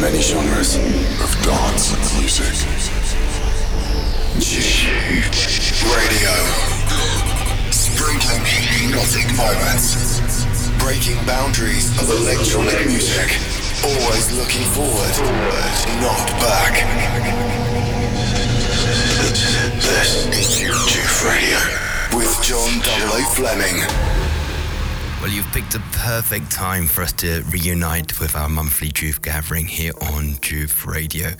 many genres of dance music. Radio. Sprinkling hypnotic moments. Breaking boundaries of electronic music. Always looking forward, not back. This is JOOF Radio with John 00 Fleming. Well, you've picked a perfect time for us to reunite with our monthly JOOF gathering here on JOOF Radio.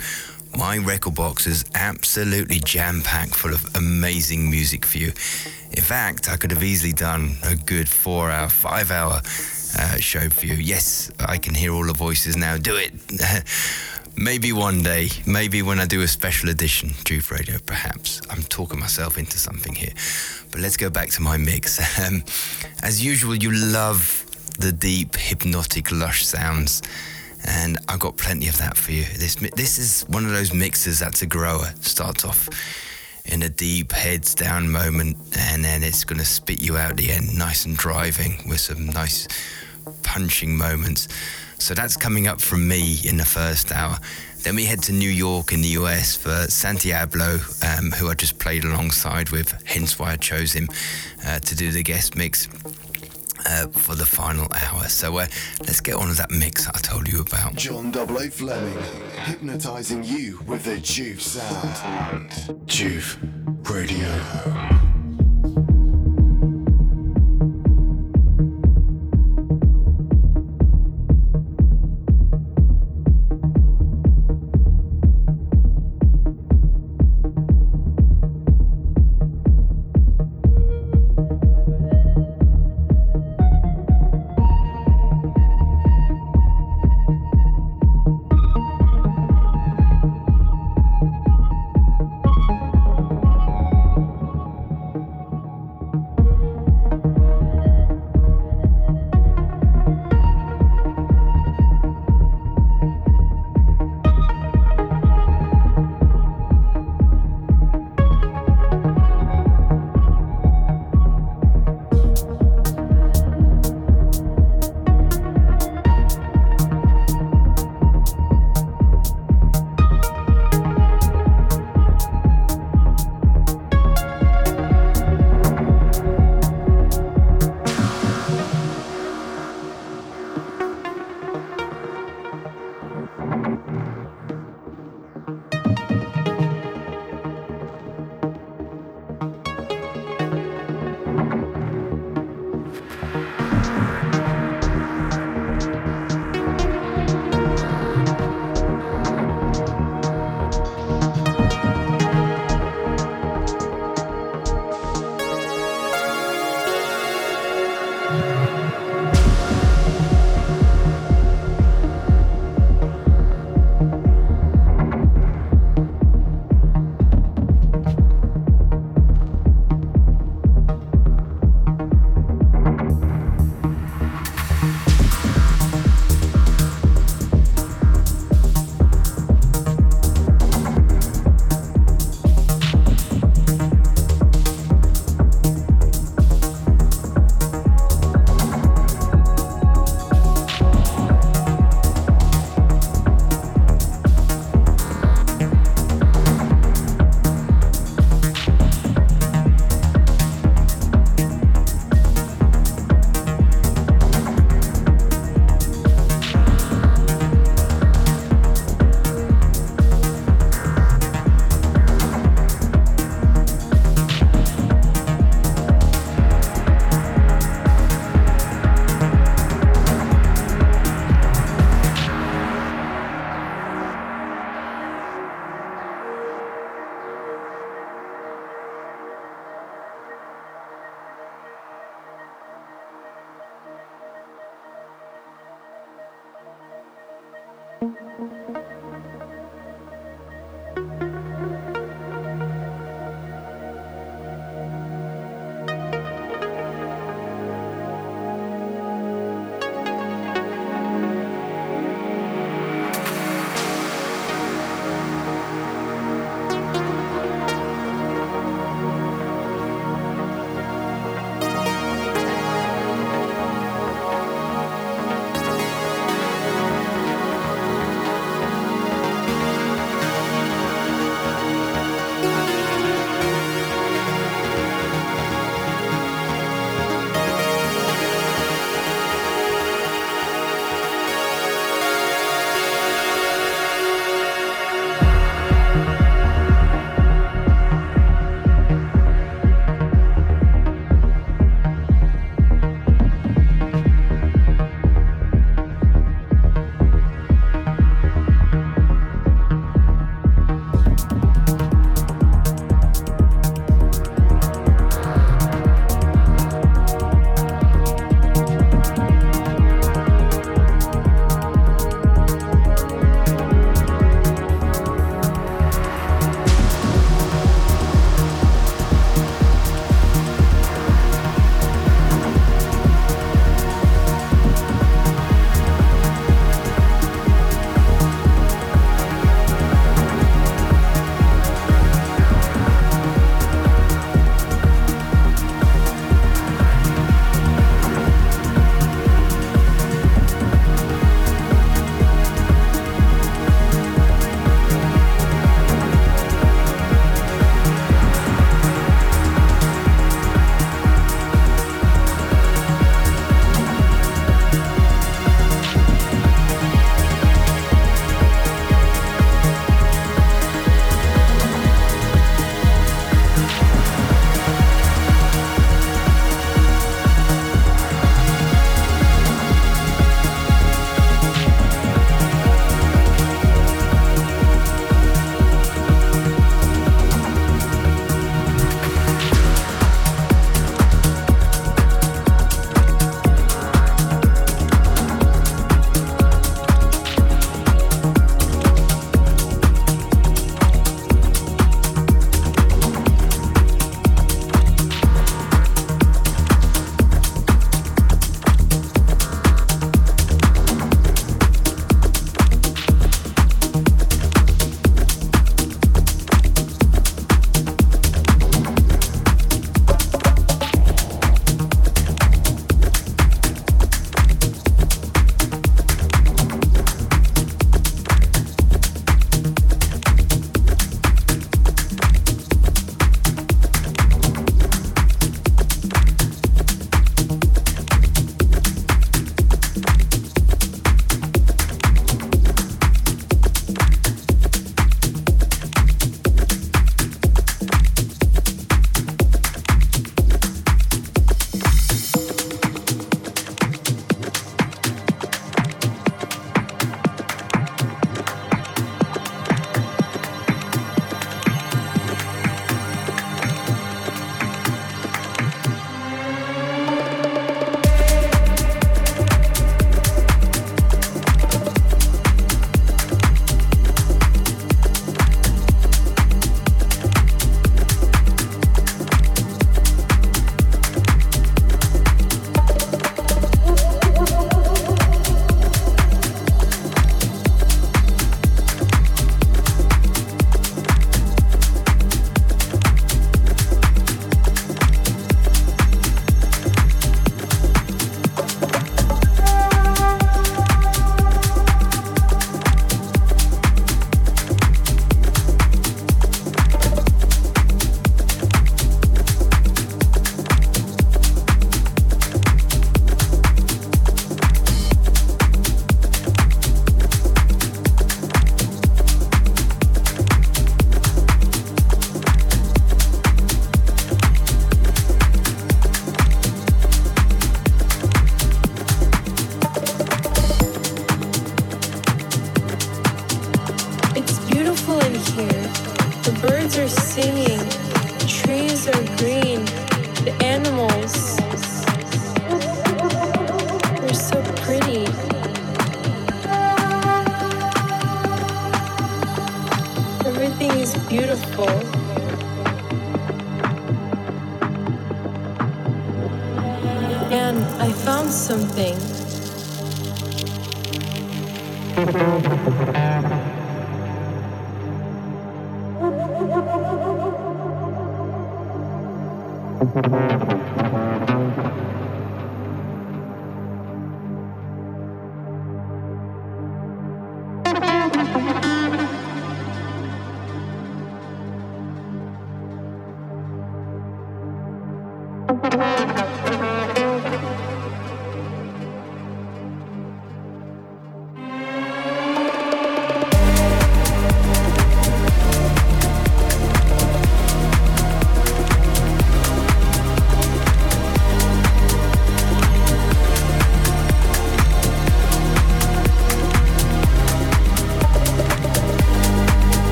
My record box is absolutely jam packed full of amazing music for you. In fact, I could have easily done a good four hour, five hour uh, show for you. Yes, I can hear all the voices now. Do it. Maybe one day, maybe when I do a special edition, JOOF Radio, perhaps. I'm talking myself into something here. But let's go back to my mix. Um, as usual, you love the deep, hypnotic, lush sounds. And I've got plenty of that for you. This this is one of those mixes that's a grower. Starts off in a deep heads down moment, and then it's going to spit you out the end, nice and driving with some nice punching moments. So that's coming up from me in the first hour. Then we head to New York in the US for Santiago, um, who I just played alongside with, hence why I chose him uh, to do the guest mix. Uh, for the final hour. So uh, let's get on with that mix I told you about. John 00 Fleming, hypnotizing you with the JOOF sound. JOOF Radio.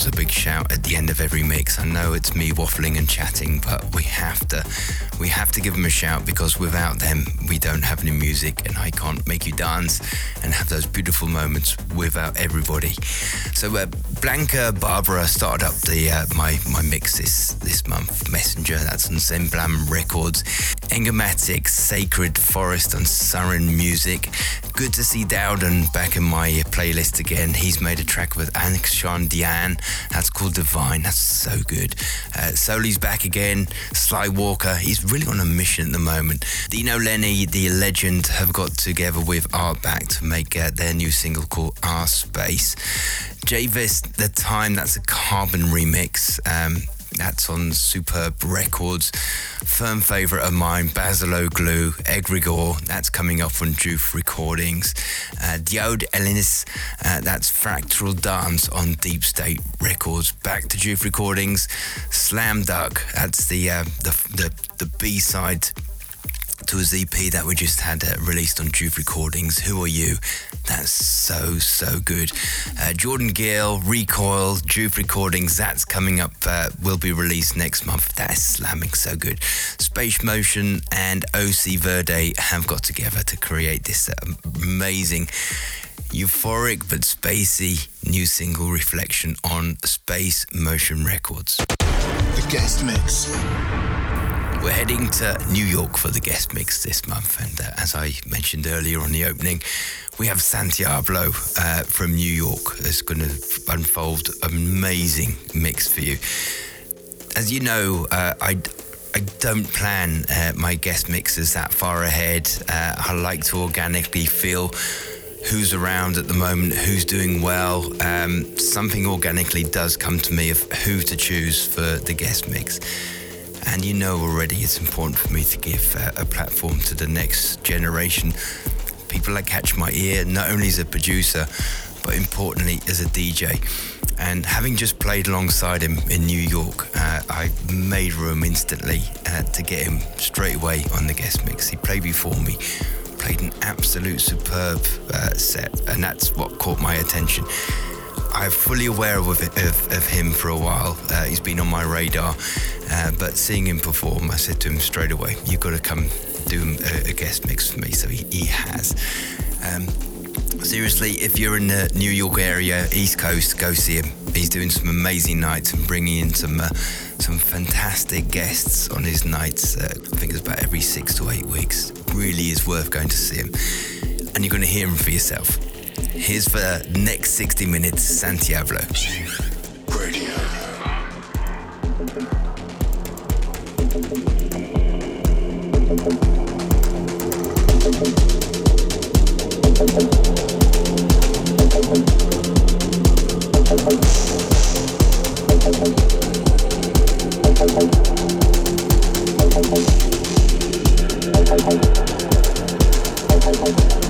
Labels a big shout at the end of every mix. I know it's me waffling and chatting, but we have to we have to give them a shout because without them we don't have any music and I can't make you dance and have those beautiful moments without everybody. So uh, Blanca Barbara started up the uh, my my mix this this month. Messenger, that's on Zemblam Records. Engamatic, Sacred Forest on Surren Music. Good to see Dowden back in my playlist again. He's made a track with Akshan Dian. That's called Divine. That's so good. Uh, Soli's back again. Sly Walker. He's really on a mission at the moment. Dino Lenny, the legend, have got together with Artback to make uh, their new single called Our Space. Javis, The Time, that's a carbon remix. Um, that's on Superb Records. Firm favourite of mine, Glue, Egregore. That's coming up on JOOF Recordings. Uh, Diode Elinis, uh, that's Fractal Dance on Deep State Records. Back to JOOF Recordings. Slam Duck, that's the, uh, the, the, the B side to his EP that we just had uh, released on JOOF Recordings. Who Are You? That's so, so good. Uh, Jordan Gill, Recoil, JOOF Recordings, that's coming up, uh, will be released next month. That is slamming so good. Space Motion and OC Verde have got together to create this uh, amazing euphoric but spacey new single reflection on Space Motion Records. The guest mix. We're heading to New York for the guest mix this month, and uh, as I mentioned earlier on the opening, we have Santiago uh, from New York that's going to unfold an amazing mix for you. As you know, uh, I I don't plan uh, my guest mixes that far ahead. Uh, I like to organically feel who's around at the moment, who's doing well. Um, something organically does come to me of who to choose for the guest mix. And you know already it's important for me to give uh, a platform to the next generation. People that catch my ear, not only as a producer, but importantly as a DJ. And having just played alongside him in New York, uh, I made room instantly uh, to get him straight away on the guest mix. He played before me, played an absolute superb uh, set, and that's what caught my attention. I'm fully aware of, of, of him for a while. Uh, he's been on my radar, uh, but seeing him perform, I said to him straight away, "You've got to come do a, a guest mix for me." So he, he has. Um, seriously, if you're in the New York area, East Coast, go see him. He's doing some amazing nights and bringing in some uh, some fantastic guests on his nights. Uh, I think it's about every six to eight weeks. Really is worth going to see him, and you're going to hear him for yourself. Here's for the next 60 minutes, Santiago. Thank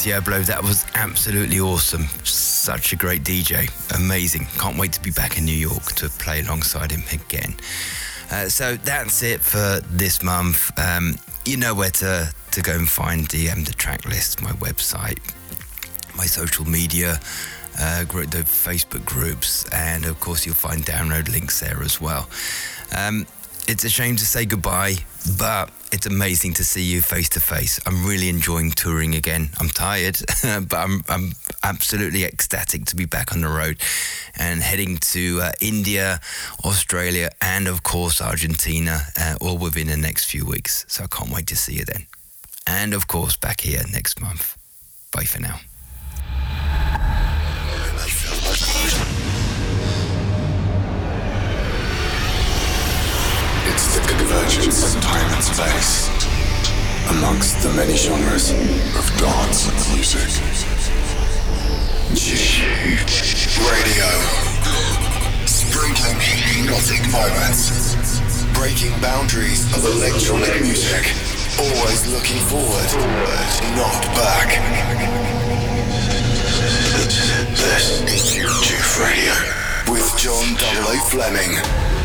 Santiago. That was absolutely awesome. Such a great DJ. Amazing. Can't wait to be back in New York to play alongside him again. Uh, so that's it for this month. Um, you know where to, to go and find um, the track list, my website, my social media, uh, the Facebook groups, and of course you'll find download links there as well. Um, it's a shame to say goodbye, but it's amazing to see you face to face. I'm really enjoying touring again. I'm tired, but I'm, I'm absolutely ecstatic to be back on the road and heading to uh, India, Australia, and of course Argentina, uh, all within the next few weeks. So I can't wait to see you then. And of course, back here next month. Bye for now. It's the convergence of time and space amongst the many genres of dance and music. Radio. Sprinkling hypnotic moments. Breaking boundaries of electronic music. Always looking forward, not back. This is JOOF Radio with John 00 Fleming.